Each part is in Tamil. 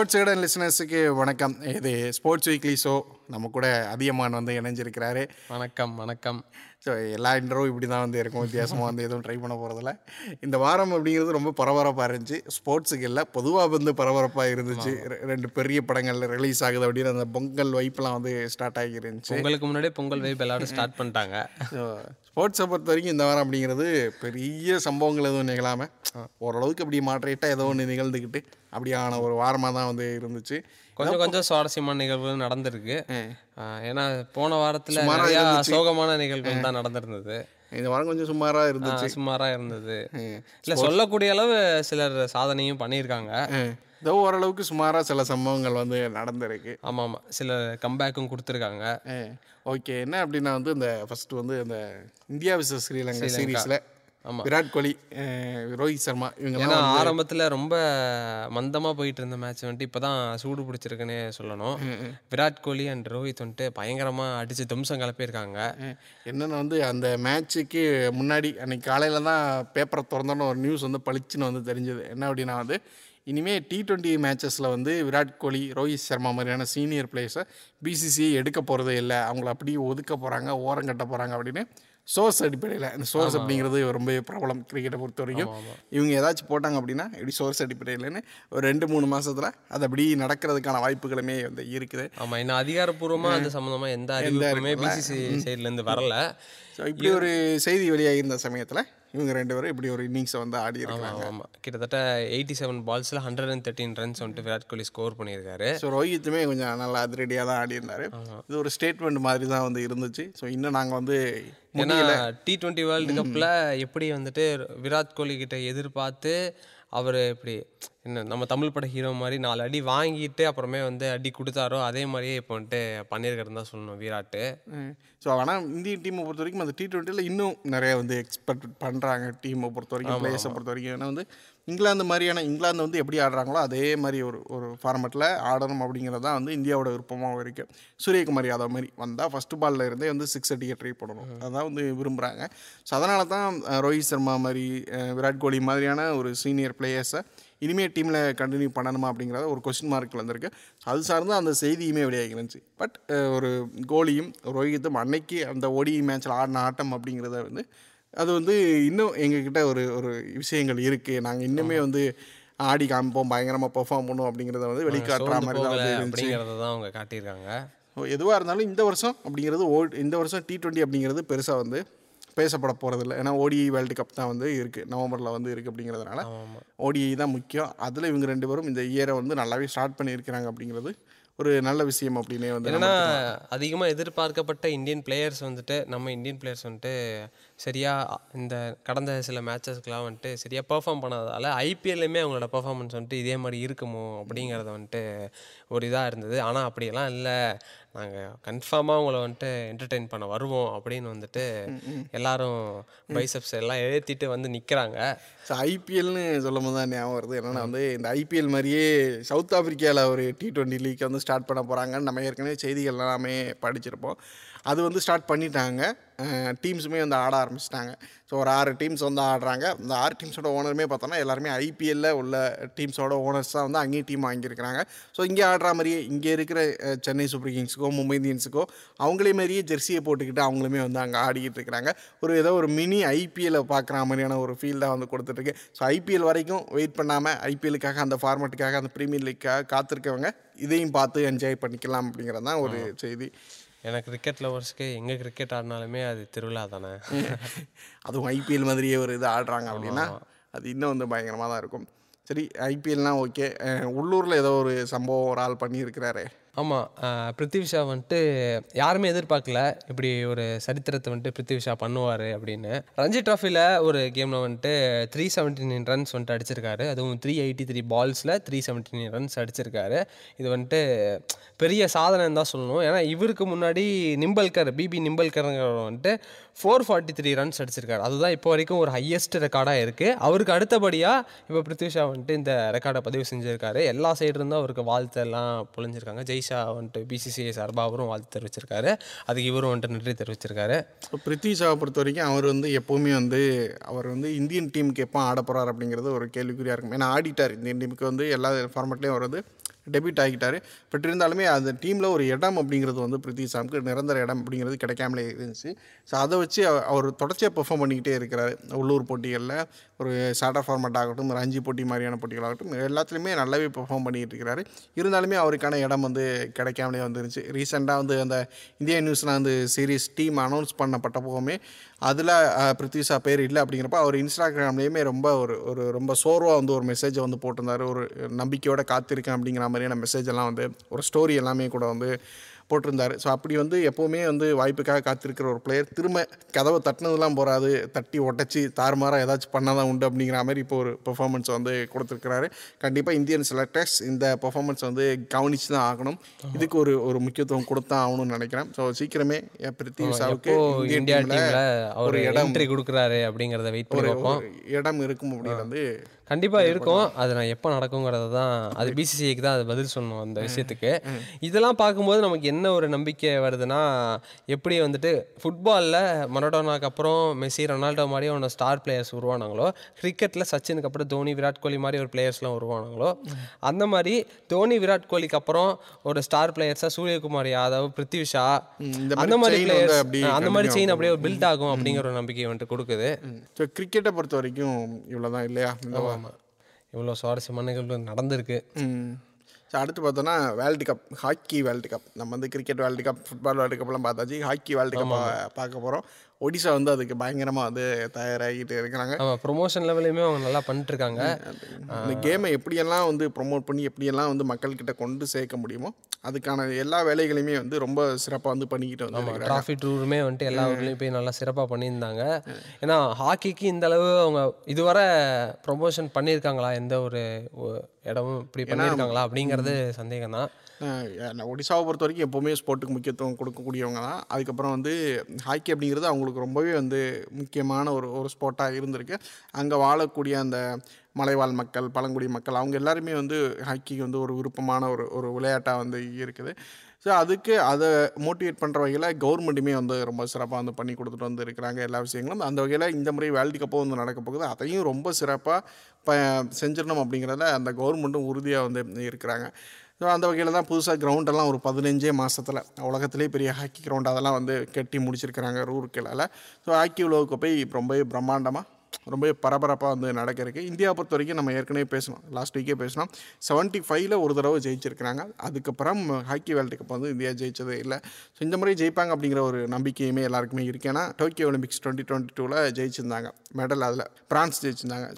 ஸ்போர்ட்ஸ் ஏடன் லிசனர்ஸுக்கு வணக்கம். இது ஸ்போர்ட்ஸ் வீக்லி ஷோ நம்ம கூட அதிகமான் வந்து இணைஞ்சிருக்கிறாரு. வணக்கம் வணக்கம். ஸோ எல்லா இன்டர்வும் இப்படி தான் வந்து இருக்கும். வித்தியாசமாக வந்து எதுவும் ட்ரை பண்ண போகிறதில்ல இந்த வாரம் அப்படிங்கிறது ரொம்ப பரபரப்பாக இருந்துச்சு. ஸ்போர்ட்ஸுக்கு இல்லை பொதுவாக வந்து பரபரப்பாக இருந்துச்சு. ரெண்டு பெரிய படங்கள் ரிலீஸ் ஆகுது அப்படின்னு அந்த பொங்கல் வைப்லாம் வந்து ஸ்டார்ட் ஆகி இருந்துச்சு. உங்களுக்கு முன்னாடியே பொங்கல் வைப் எல்லாரும் ஸ்டார்ட் பண்ணிட்டாங்க. ஸோ ஸ்போர்ட்ஸை பொறுத்த வரைக்கும் இந்த வாரம் அப்படிங்கிறது பெரிய சம்பவங்கள் எதுவும் நிகழாமல் ஓரளவுக்கு அப்படி மாட்ரேட்டாக ஏதோ ஒன்று நிகழ்ந்துக்கிட்டு அப்படியான ஒரு வாரமாக தான் வந்து இருந்துச்சு. கொஞ்சம் கொஞ்சம் சுவாரஸ்யமான நிகழ்வுகள் நடந்திருக்கு. ஏன்னா போன வாரத்துல நிறைய. சோகமான நிகழ்வுகள் தான் நடந்திருந்தது. இந்த வாரம் கொஞ்சம் சுமாராக இருந்துச்சு. ஆஹ் சுமாரா இருந்தது. இல்ல சொல்லக்கூடிய அளவு சிலர் சாதனையும் பண்ணியிருக்காங்க. ஏதோ ஓரளவுக்கு சுமாராக சில சம்பவங்கள் வந்து நடந்திருக்கு. ஆமா ஆமா சில கம்பேக்கும் கொடுத்துருக்காங்க. ஓகே. என்ன அப்படின்னா வந்து இந்த ஃபர்ஸ்ட் வந்து இந்த இந்தியா விசஸ் ஸ்ரீலங்கா சீரீஸில். விராட் கோலி ரோஹித் சர்மா ஏன்னா இவங்கெல்லாம் ஆரம்பத்துல ரொம்ப மந்தமா போயிட்டு இருந்த மேட்ச் வந்துட்டு இப்பதான் சூடு பிடிச்சிருக்குன்னே சொல்லணும். விராட் கோலி அண்ட் ரோஹித் வந்துட்டு பயங்கரமா அடிச்சு தும்சம் கிளப்பியிருக்காங்க. என்னென்ன வந்து அந்த மேட்ச்சுக்கு முன்னாடி அன்னைக்கு காலையில் தான் பேப்பரை திறந்தோன்னு ஒரு நியூஸ் வந்து பளிச்சுன்னு வந்து தெரிஞ்சது. என்ன அப்படின்னா வந்து இனிமேல் டி டுவெண்ட்டி மேட்சஸில் வந்து விராட் கோலி ரோஹித் சர்மா மாதிரியான சீனியர் பிளேயர்ஸை பிசிசிஐ எடுக்க போகிறதே இல்லை. அவங்கள அப்படியே ஒதுக்க போகிறாங்க ஓரம் கட்ட போகிறாங்க அப்படின்னு சோர்ஸ் அடிப்படையில். இந்த சோர்ஸ் அப்படிங்கிறது ரொம்ப பிரபலம் கிரிக்கெட்டை பொறுத்த வரைக்கும் இவங்க ஏதாச்சும் போட்டாங்க அப்படின்னா இப்படி சோர்ஸ் அடிப்படையிலன்னு ஒரு ரெண்டு மூணு மாசத்துல அது அப்படி நடக்கிறதுக்கான வாய்ப்புகளுமே வந்து இருக்குது. ஆமா இன்னும் அதிகாரப்பூர்வமா அது சம்பந்தமா எந்த அறிவிப்புமே பிசிசி சைடுல இருந்து வரல. ஸோ இப்படி ஒரு செய்தி வெளியாகிருந்த சமயத்தில் இவங்க ரெண்டு பேரும் இப்படி ஒரு இன்னிங்ஸை வந்து ஆடி இருக்காங்க. ஆமா கிட்டத்தட்ட எயிட்டி செவன் பால்ஸ்ல ஹண்ட்ரட் அண்ட் தேர்ட்டின் ரன்ஸ் வந்துட்டு விராட் கோலி ஸ்கோர் பண்ணியிருக்காரு. ஸோ ரோஹித்துமே கொஞ்சம் நல்லா அதிரடியாக தான் ஆடி இருந்தார் இது ஒரு ஸ்டேட்மெண்ட் மாதிரி தான் வந்து இருந்துச்சு. ஸோ இன்னும் நாங்கள் வந்து ஏன்னா டி டுவெண்ட்டி வேர்ல்டு கப்பில் எப்படி வந்துட்டு விராட் கோலி கிட்ட எதிர்பார்த்து அவர் இப்படி என்ன நம்ம தமிழ் பட ஹீரோ மாதிரி நாலு அடி வாங்கிட்டு அப்புறமே வந்து அடி கொடுத்தாரோ அதே மாதிரியே இப்போ வந்துட்டு பண்ணியிருக்கிறதா தான் சொல்லணும் விராட்டு. ஸோ ஆனால் இந்திய டீமை பொறுத்த வரைக்கும் அந்த டி டுவெண்ட்டியில் இன்னும் நிறைய வந்து எக்ஸ்பெக்ட் பண்ணுறாங்க டீமை பொறுத்த வரைக்கும் பிளேயர்ஸை பொறுத்த வரைக்கும். ஏன்னா வந்து இங்கிலாந்து மாதிரியான இங்கிலாந்து வந்து எப்படி ஆடுறாங்களோ அதே மாதிரி ஒரு ஒரு ஃபார்மெட்டில் ஆடணும் அப்படிங்கிறது தான் வந்து இந்தியாவோட விருப்பமாகவும் இருக்குது சூரியகுமார் யாதவ் மாதிரி வந்தால் ஃபஸ்ட்டு பால்ல இருந்தே வந்து சிக்ஸ் அடிக்க ட்ரை பண்ணணும். அதான் வந்து விரும்புகிறாங்க ஸோ அதனால தான் ரோஹித் சர்மா மாதிரி விராட் கோலி மாதிரியான ஒரு சீனியர் பிளேயர்ஸை இனிமேல் டீமில் கண்டினியூ பண்ணணுமா அப்படிங்கிறத ஒரு கொஸ்டின் மார்க் வந்திருக்கு. அது சார்ந்து அந்த செய்தியுமே வெளியாகி இருந்துச்சு. பட் ஒரு கோலியும் ரோஹித்தும் அன்னைக்கு அந்த ஓடி மேட்ச்சில் ஆடின ஆட்டம் அப்படிங்கிறத வந்து அது வந்து இன்னும் எங்ககிட்ட ஒரு ஒரு விஷயங்கள் இருக்குது நாங்கள் இன்னுமே வந்து ஆடி காமிப்போம் பயங்கரமாக பெர்ஃபார்ம் பண்ணுவோம் அப்படிங்கிறத வந்து வெளிக்காட்டுற மாதிரி தான் அப்படிங்கிறத தான் அவங்க காட்டியிருக்காங்க. எதுவாக இருந்தாலும் இந்த வருஷம் அப்படிங்கிறது ஓ இந்த வருஷம் டி டுவெண்ட்டி அப்படிங்கிறது பெருசாக வந்து பேசப்பட போகிறதில்ல ஏன்னா ஓடிஐ வேர்ல்டு கப் தான் வந்து இருக்குது நவம்பரில் வந்து இருக்குது அப்படிங்கிறதுனால ஓடிஐ தான் முக்கியம். அதில் இவங்க ரெண்டு பேரும் இந்த இயரை வந்து நல்லாவே ஸ்டார்ட் பண்ணியிருக்கிறாங்க அப்படிங்கிறது ஒரு நல்ல விஷயம் அப்படின்னே வந்து ஏன்னா அதிகமாக எதிர்பார்க்கப்பட்ட இந்தியன் பிளேயர்ஸ் வந்துட்டு நம்ம இந்தியன் பிளேயர்ஸ் வந்துட்டு சரியா இந்த கடந்த சில மேட்சஸ்க்கெலாம் வந்துட்டு சரியாக பெர்ஃபார்ம் பண்ணாததால் ஐபிஎல்லையுமே அவங்களோட பெர்ஃபார்மன்ஸ் வந்துட்டு இதே மாதிரி இருக்குமோ அப்படிங்கிறத வந்துட்டு ஒரு இதாக இருந்தது. ஆனால் அப்படியெல்லாம் இல்லை. நாங்கள் கன்ஃபார்மாக அவங்கள வந்துட்டு என்டர்டெயின் பண்ண வருவோம் அப்படின்னு வந்துட்டு எல்லாரும் பைசப்ஸ் எல்லாம் ஏற்றிட்டு வந்து நிற்கிறாங்க ஸோ ஐபிஎல்னு சொல்லும் போது தான் ஞாபகம் வருது. என்னன்னா வந்து இந்த ஐபிஎல் மாதிரியே சவுத் ஆப்பிரிக்காவில் ஒரு டி டுவெண்ட்டி லீக் வந்து ஸ்டார்ட் பண்ண போகிறாங்கன்னு நம்ம ஏற்கனவே செய்திகள் எல்லாமே படிச்சிருப்போம். அது வந்து ஸ்டார்ட் பண்ணிட்டாங்க. டீம்ஸுமே வந்து ஆட ஆரம்பிச்சிட்டாங்க. ஸோ ஒரு ஆறு டீம்ஸ் வந்து ஆடுறாங்க. இந்த ஆறு டீம்ஸோட ஓனருமே பார்த்தோன்னா எல்லாருமே ஐபிஎல்ல உள்ள டீம்ஸோட ஓனர்ஸ் தான் வந்து அங்கேயும் டீம் வாங்கியிருக்கிறாங்க. ஸோ இங்கே ஆடுற மாதிரியே இங்கே இருக்கிற சென்னை சூப்பர் கிங்ஸுக்கோ மும்பை இந்தியன்ஸுக்கோ அவங்களே மாதிரியே ஜெர்சியை போட்டுக்கிட்டு அவங்களுமே வந்து அங்கே ஆடிக்கிட்டு இருக்கிறாங்க. ஒரு ஏதோ ஒரு மினி ஐபிஎல்லை பார்க்குற மாதிரியான ஒரு ஃபீல் தான் வந்து கொடுத்துட்ருக்கு ஸோ ஐபிஎல் வரைக்கும் வெயிட் பண்ணாமல் ஐபிஎலுக்காக அந்த ஃபார்மெட்டுக்காக அந்த ப்ரீமியர் லீக்காக காத்திருக்கவங்க இதையும் பார்த்து என்ஜாய் பண்ணிக்கலாம் அப்படிங்கிறது தான் ஒரு செய்தி. எனக்கு கிரிக்கெட் லவர்ஸ்க்கு எங்கே கிரிக்கெட் ஆடினாலுமே அது திருவிழா தானே? அதுவும் ஐபிஎல் மாதிரியே ஒரு இது ஆடுறாங்க அப்படின்னா அது இன்னும் வந்து பயங்கரமாக தான் இருக்கும். சரி ஐபிஎல்னால் ஓகே உள்ளூரில் ஏதோ ஒரு சம்பவம் ஒரு ஆள் பண்ணியிருக்கிறாரு. ஆமாம் பிருத்திவிஷா வந்துட்டு யாருமே எதிர்பார்க்கல இப்படி ஒரு சரித்திரத்தை வந்துட்டு பிருத்திவிஷா பண்ணுவார் அப்படின்னு. ரஞ்சி ட்ராஃபியில் ஒரு கேமில் வந்துட்டு த்ரீ செவன்ட்டி நைன் ரன்ஸ் வந்துட்டு அடிச்சிருக்காரு. அதுவும் த்ரீ எயிட்டி த்ரீ பால்ஸில் த்ரீ செவன்ட்டி நைன் ரன்ஸ் அடிச்சிருக்காரு. இது வந்துட்டு பெரிய சாதனைன்னு தான் சொல்லணும். ஏன்னா இவருக்கு முன்னாடி நிம்பல்கர் பிபி நிம்பல்கருங்கிறவர் வந்துட்டு ஃபோர் ஃபார்ட்டி த்ரீ ரன்ஸ் அடிச்சிருக்காரு. அதுதான் இப்போ வரைக்கும் ஒரு ஹையஸ்ட் ரெக்கார்டாக இருக்குது அவருக்கு அடுத்தபடியாக இப்போ பிருத்திவிஷா வந்துட்டு இந்த ரெக்கார்டை பதிவு செஞ்சுருக்காரு. எல்லா சைடு இருந்தும் அவருக்கு வாழ்த்து எல்லாம் பொழிஞ்சிருக்காங்க. ஜெய்ஷா வந்துட்டு பிசிசிஐ சார்பாக அவரும் வாழ்த்து தெரிவிச்சிருக்காரு. அதுக்கு இவரும் வந்துட்டு நன்றி தெரிவிச்சிருக்காரு. ஸோ பிருத்வி ஷாவை பொறுத்த வரைக்கும் அவர் வந்து எப்போவுமே வந்து அவர் வந்து இந்தியன் டீமுக்கு எப்போ ஆட போகிறார் அப்படிங்கிறது ஒரு கேள்விக்குறியாக இருக்கும். ஏன்னா ஆடிட்டார் இந்தியன் டீமுக்கு வந்து எல்லா ஃபார்மேட்லேயும் அவர் வந்து டெபிட் ஆகிட்டார். பட் இருந்தாலுமே அந்த டீமில் ஒரு இடம் அப்படிங்கிறது வந்து பிரித்தி சாம்க்கு நிரந்தர இடம் அப்படிங்கிறது கிடைக்காமலே இருந்துச்சு. ஸோ அதை வச்சு அவர் தொடர்ச்சியாக பெர்ஃபார்ம் பண்ணிக்கிட்டே இருக்கிறார். உள்ளூர் போட்டிகளில் ஒரு சாட்டா ஃபார்மேட் ஆகட்டும் ரஞ்சி போட்டி மாதிரியான போட்டிகளாகட்டும் எல்லாத்துலேயுமே நல்லாவே பெர்ஃபார்ம் பண்ணிகிட்டு இருக்கிறாரு. இருந்தாலுமே அவருக்கான இடம் வந்து கிடைக்காமலே வந்துருச்சு. ரீசெண்டாக வந்து அந்த India New Zealand series team announce பண்ணப்பட்ட போகமே அதில் பிருத்விஷா பேர் இல்லை அப்படிங்கிறப்ப அவர் இன்ஸ்டாகிராம்லேயுமே ரொம்ப ஒரு ஒரு ரொம்ப சோர்வாக வந்து ஒரு மெசேஜை வந்து போட்டிருந்தாரு. ஒரு நம்பிக்கையோட காத்திருக்கேன் அப்படிங்கிற மாதிரியான மெசேஜ் எல்லாம் வந்து ஒரு ஸ்டோரி எல்லாமே கூட வந்து போட்டிருந்தாரு. ஸோ அப்படி வந்து எப்போவுமே வந்து வாய்ப்புக்காக காத்திருக்கிற ஒரு பிளேயர் திரும்ப கதவை தட்டினதுலாம் போகாது தட்டி உடச்சி தாறுமாறாக ஏதாச்சும் பண்ணாதான் உண்டு அப்படிங்கிற மாதிரி இப்போ ஒரு பெர்ஃபார்மன்ஸ் வந்து கொடுத்துருக்கிறாரு. கண்டிப்பாக இந்தியன் செலக்டர்ஸ் இந்த பெர்ஃபார்மன்ஸ் வந்து கவனிச்சு தான் ஆகணும். இதுக்கு ஒரு ஒரு முக்கியத்துவம் கொடுத்தா ஆகணும்னு நினைக்கிறேன். ஸோ சீக்கிரமே பிருத்திவி ஷாவுக்கு எப்போ இந்தியா ஒரு இடம் கொடுக்குறாரு அப்படிங்கிறத வெயிட் ஒரு இடம் இருக்கும் அப்படின்னு வந்து கண்டிப்பா இருக்கும். அது நான் எப்போ நடக்குங்கிறது தான் அது பிசிசிஐக்கு தான் அது பதில் சொல்லணும் அந்த விஷயத்துக்கு. இதெல்லாம் பார்க்கும்போது நமக்கு என்ன ஒரு நம்பிக்கை வருதுன்னா எப்படி வந்துட்டு ஃபுட்பாலில் மரடோனாக்கு அப்புறம் மெஸ்ஸி ரொனால்டோ மாதிரி ஒன்று ஸ்டார் பிளேயர்ஸ் உருவானாங்களோ கிரிக்கெட்டில் சச்சினுக்கு அப்புறம் தோனி விராட் கோலி மாதிரி ஒரு பிளேயர்ஸ்லாம் உருவானாங்களோ அந்த மாதிரி தோனி விராட் கோலிக்கு அப்புறம் ஒரு ஸ்டார் பிளேயர்ஸாக சூரியகுமார் யாதவ் பிருத்வி ஷா இந்த அந்த மாதிரி பிளேயர்ஸ் அந்த மாதிரி செயின் அப்படியே பில்ட் ஆகும் அப்படிங்கிற ஒரு நம்பிக்கை வந்துட்டு கொடுக்குது. ஸோ கிரிக்கெட்டை பொறுத்த வரைக்கும் இவ்வளோ தான் இல்லையா ஆமாம் இவ்வளோ சுவாரஸ்யமான நிகழ்வு நடந்திருக்கு. ஸோ அடுத்து பார்த்தோன்னா world cup hockey world cup. நம்ம வந்து cricket world cup football world கப்லாம் பார்த்தாச்சு. ஹாக்கி வேர்ல்டு கப் பார்க்க போகிறோம் ஒடிசா வந்து அதுக்கு பயங்கரமாக வந்து தயாராகிட்டு இருக்கிறாங்க. ஆமாம் ப்ரொமோஷன் லெவலையுமே அவங்க நல்லா பண்ணிட்டு இருக்காங்க இந்த கேமை எப்படியெல்லாம் வந்து ப்ரொமோட் பண்ணி எப்படியெல்லாம் வந்து மக்கள்கிட்ட கொண்டு சேர்க்க முடியுமோ அதுக்கான எல்லா வேலைகளையுமே வந்து ரொம்ப சிறப்பாக வந்து பண்ணிக்கிட்டு வந்து டிராஃபி டூருமே வந்துட்டு எல்லா ஊர்லேயும் போய் நல்லா சிறப்பாக பண்ணியிருந்தாங்க. ஏன்னா ஹாக்கிக்கு இந்த அளவு அவங்க இதுவரை ப்ரொமோஷன் பண்ணியிருக்காங்களா? எந்த ஒரு இடமும் இப்படி பண்ணியிருக்காங்களா? அப்படிங்கிறது சந்தேகம் தான் ஒடிசாவை பொறுத்த வரைக்கும் எப்போவுமே ஸ்போர்ட்டுக்கு முக்கியத்துவம் கொடுக்கக்கூடியவங்க தான். அதுக்கப்புறம் வந்து ஹாக்கி அப்படிங்கிறது அவங்களுக்கு ரொம்பவே வந்து முக்கியமான ஒரு ஒரு ஸ்பாட்டாக இருந்திருக்கு. அங்கே வாழக்கூடிய அந்த மலைவாழ் மக்கள் பழங்குடி மக்கள் அவங்க எல்லாருமே வந்து ஹாக்கிக்கு வந்து ஒரு விருப்பமான ஒரு ஒரு விளையாட்டாக வந்து இருக்குது. ஸோ அதுக்கு அதை மோட்டிவேட் பண்ணுற வகையில் கவர்மெண்ட்டுமே வந்து ரொம்ப சிறப்பாக வந்து பண்ணி கொடுத்துட்டு வந்து இருக்கிறாங்க எல்லா விஷயங்களும். அந்த வகையில் இந்த முறை வேர்ல்டு கப்போ வந்து நடக்க போகுது. அதையும் ரொம்ப சிறப்பாக ப செஞ்சிடணும் அப்படிங்கிறத அந்த கவர்மெண்ட்டும் உறுதியாக வந்து இருக்கிறாங்க. ஸோ அந்த வகையில் தான் புதுசாக கிரவுண்டெல்லாம் ஒரு பதினஞ்சே மாதத்தில் உலகத்திலே பெரிய ஹாக்கி கிரவுண்ட் அதெல்லாம் வந்து கட்டி முடிச்சிருக்கிறாங்க ரூர்க்கிலால் ஸோ ஹாக்கி உலகக்கோப்பை ரொம்பவே பிரம்மாண்டமாக ரொம்பவே பரபரப்பாக வந்து நடக்க இருக்கு இந்தியாவை பொறுத்த வரைக்கும் நம்ம ஏற்கனவே பேசணும் லாஸ்ட் வீக்கே பேசணும் செவன்ட்டி ஃபைவ்ல ஒரு தடவை ஜெயிச்சிருக்கிறாங்க. அதுக்கப்புறம் ஹாக்கி வேர்ல்டு கப் வந்து இந்தியா ஜெயிச்சதே இல்லை. ஸோ இந்த முறை ஜெயிப்பாங்க அப்படிங்கிற ஒரு நம்பிக்கையுமே எல்லாருக்குமே இருக்கு. ஏன்னா டோக்கியோ ஒலிம்பிக்ஸ் டுவெண்ட்டி டுவெண்ட்டி டூவில் ஜெயிச்சிருந்தாங்க. மெடல் அதில். பிரான்ஸ் ஜெயிச்சிருந்தாங்க.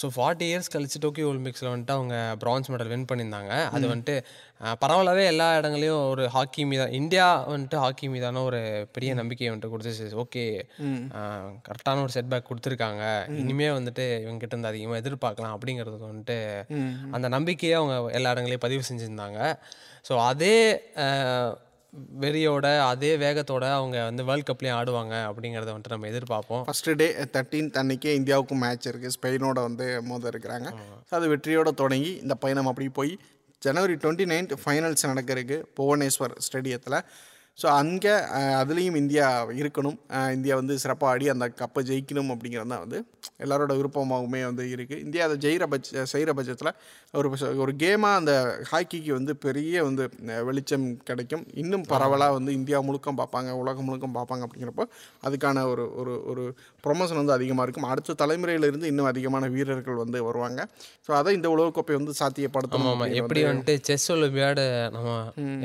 ஸோ ஃபார்ட்டி இயர்ஸ் கழிச்சு டோக்கியோ ஒலிம்பிக்ஸில் வந்துட்டு அவங்க பிரான்ஸ் மெடல் வின் பண்ணியிருந்தாங்க. அது வந்துட்டு ஆஹ், பரவலாகவே எல்லா இடங்களையும் ஒரு ஹாக்கி மீதா இந்தியா வந்துட்டு ஹாக்கி மீதான ஒரு பெரிய நம்பிக்கையை வந்துட்டு கொடுத்துச்சு. ஓகே கரெக்டான ஒரு செட்பேக் கொடுத்துருக்காங்க. இனிமே வந்துட்டு இவங்க கிட்ட இருந்து அதிகமாக எதிர்பார்க்கலாம் அப்படிங்கிறது வந்துட்டு அந்த நம்பிக்கையை அவங்க எல்லா இடங்களையும் பதிவு செஞ்சுருந்தாங்க. ஸோ அதே வெறியோட அதே வேகத்தோட அவங்க வந்து வேர்ல்ட் கப்லேயும் ஆடுவாங்க அப்படிங்கிறத வந்துட்டு நம்ம எதிர்பார்ப்போம். ஃபஸ்ட்டு டே தேர்ட்டீன்த் அன்னைக்கே இந்தியாவுக்கும் மேட்ச் இருக்குது ஸ்பெயினோட வந்து மோத இருக்கிறாங்க. ஸோ அது வெற்றியோட தொடங்கி இந்த பயணம் அப்படி போய் ஜனவரி டுவெண்ட்டி நைன்த் ஃபைனல்ஸ் நடக்க புவனேஸ்வர் ஸ்டேடியத்தில் ஸோ அங்கே அதுலேயும் இந்தியா இருக்கணும். இந்தியா வந்து சிறப்பாக ஆடி அந்த கப்பை ஜெயிக்கணும் அப்படிங்கிறது தான் வந்து எல்லாரோட விருப்பமாகவுமே வந்து இருக்குது இந்தியா அதை ஜெயிற பட்ச செய்கிற பட்சத்தில் ஒரு ஒரு கேமாக அந்த ஹாக்கிக்கு வந்து பெரிய வந்து வெளிச்சம் கிடைக்கும். இன்னும் பரவலாக வந்து இந்தியா முழுக்கம் பார்ப்பாங்க உலகம் முழுக்கம் பார்ப்பாங்க அப்படிங்கிறப்போ அதுக்கான ஒரு ஒரு ஒரு ப்ரொமோஷன் வந்து அதிகமாக இருக்கும். அடுத்த தலைமுறையிலிருந்து இன்னும் அதிகமான வீரர்கள் வந்து வருவாங்க. ஸோ அதை இந்த உலகக்கோப்பை வந்து சாத்தியப்படுத்தணும் எப்படி வந்துட்டு செஸ் ஒலிம்பியாடு நம்ம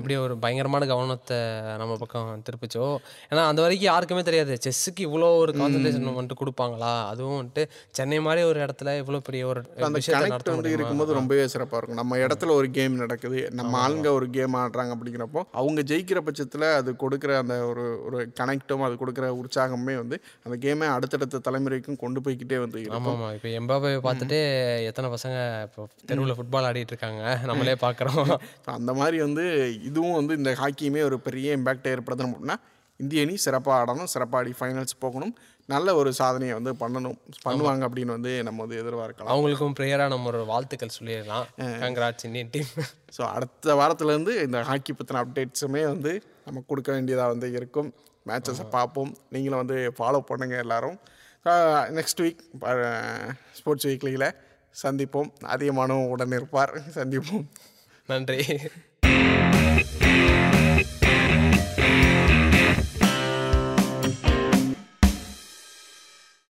எப்படி ஒரு பயங்கரமான கவனத்தை நம்ம பக்கம் திருப்பிச்சோ. ஏன்னா அந்த வரைக்கும் யாருக்குமே தெரியாது. செஸ்ஸுக்கு இவ்வளோ ஒரு கான்சன்ட்ரேஷன் வந்துட்டு கொடுப்பாங்களா? அதுவும் வந்துட்டு சென்னை மாதிரி ஒரு இடத்துல இவ்வளோ பெரிய ஒரு விஷயத்தை வந்து இருக்கும்போது ரொம்பவே சிறப்பாக இருக்கும். நம்ம இடத்துல ஒரு கேம் நடக்குது. நம்ம ஆளுங்க ஒரு கேம் ஆடுறாங்க அப்படிங்கிறப்போ அவங்க ஜெயிக்கிற பட்சத்தில் அது கொடுக்குற அந்த ஒரு ஒரு கனெக்டும் அது கொடுக்குற உற்சாகமே வந்து அந்த கேமை அடுத்தடுத்த தலைமுறைக்கும் கொண்டு போய்க்கிட்டே வந்து ஆமாம் இப்போ எம்பாபே பார்த்துட்டு எத்தனை பசங்க இப்போ தெருவில் ஃபுட்பால் ஆடிட்டு இருக்காங்க? நம்மளே பார்க்குறோம் அந்த மாதிரி வந்து இதுவும் வந்து இந்த ஹாக்கியுமே ஒரு பெரிய இம்பேக்டை ஏற்படுத்தணும் அப்படின்னா இந்திய அணி சிறப்பாக ஆடணும் சிறப்பாக ஆடி ஃபைனல்ஸ் போகணும். நல்ல ஒரு சாதனையை வந்து பண்ணணும் பண்ணுவாங்க அப்படின்னு வந்து நம்ம வந்து எதிர்பார்க்கலாம். அவங்களுக்கும் ப்ரேயராக நம்ம ஒரு வாழ்த்துக்கள் சொல்லிடலாம். கங்க்ராட்ஸ் இந்தியன் டீம் ஸோ அடுத்த வாரத்துலேருந்து இந்த ஹாக்கி பற்றின அப்டேட்ஸுமே வந்து நம்ம கொடுக்க வேண்டியதாக வந்து இருக்கும். மேட்சஸை பார்ப்போம். நீங்களும் வந்து ஃபாலோ பண்ணுங்கள் எல்லாரும். நெக்ஸ்ட் வீக் ஸ்போர்ட்ஸ் வீக்லியில் சந்திப்போம். அதிகமானவும் உடன் இருப்பார் சந்திப்போம். நன்றி.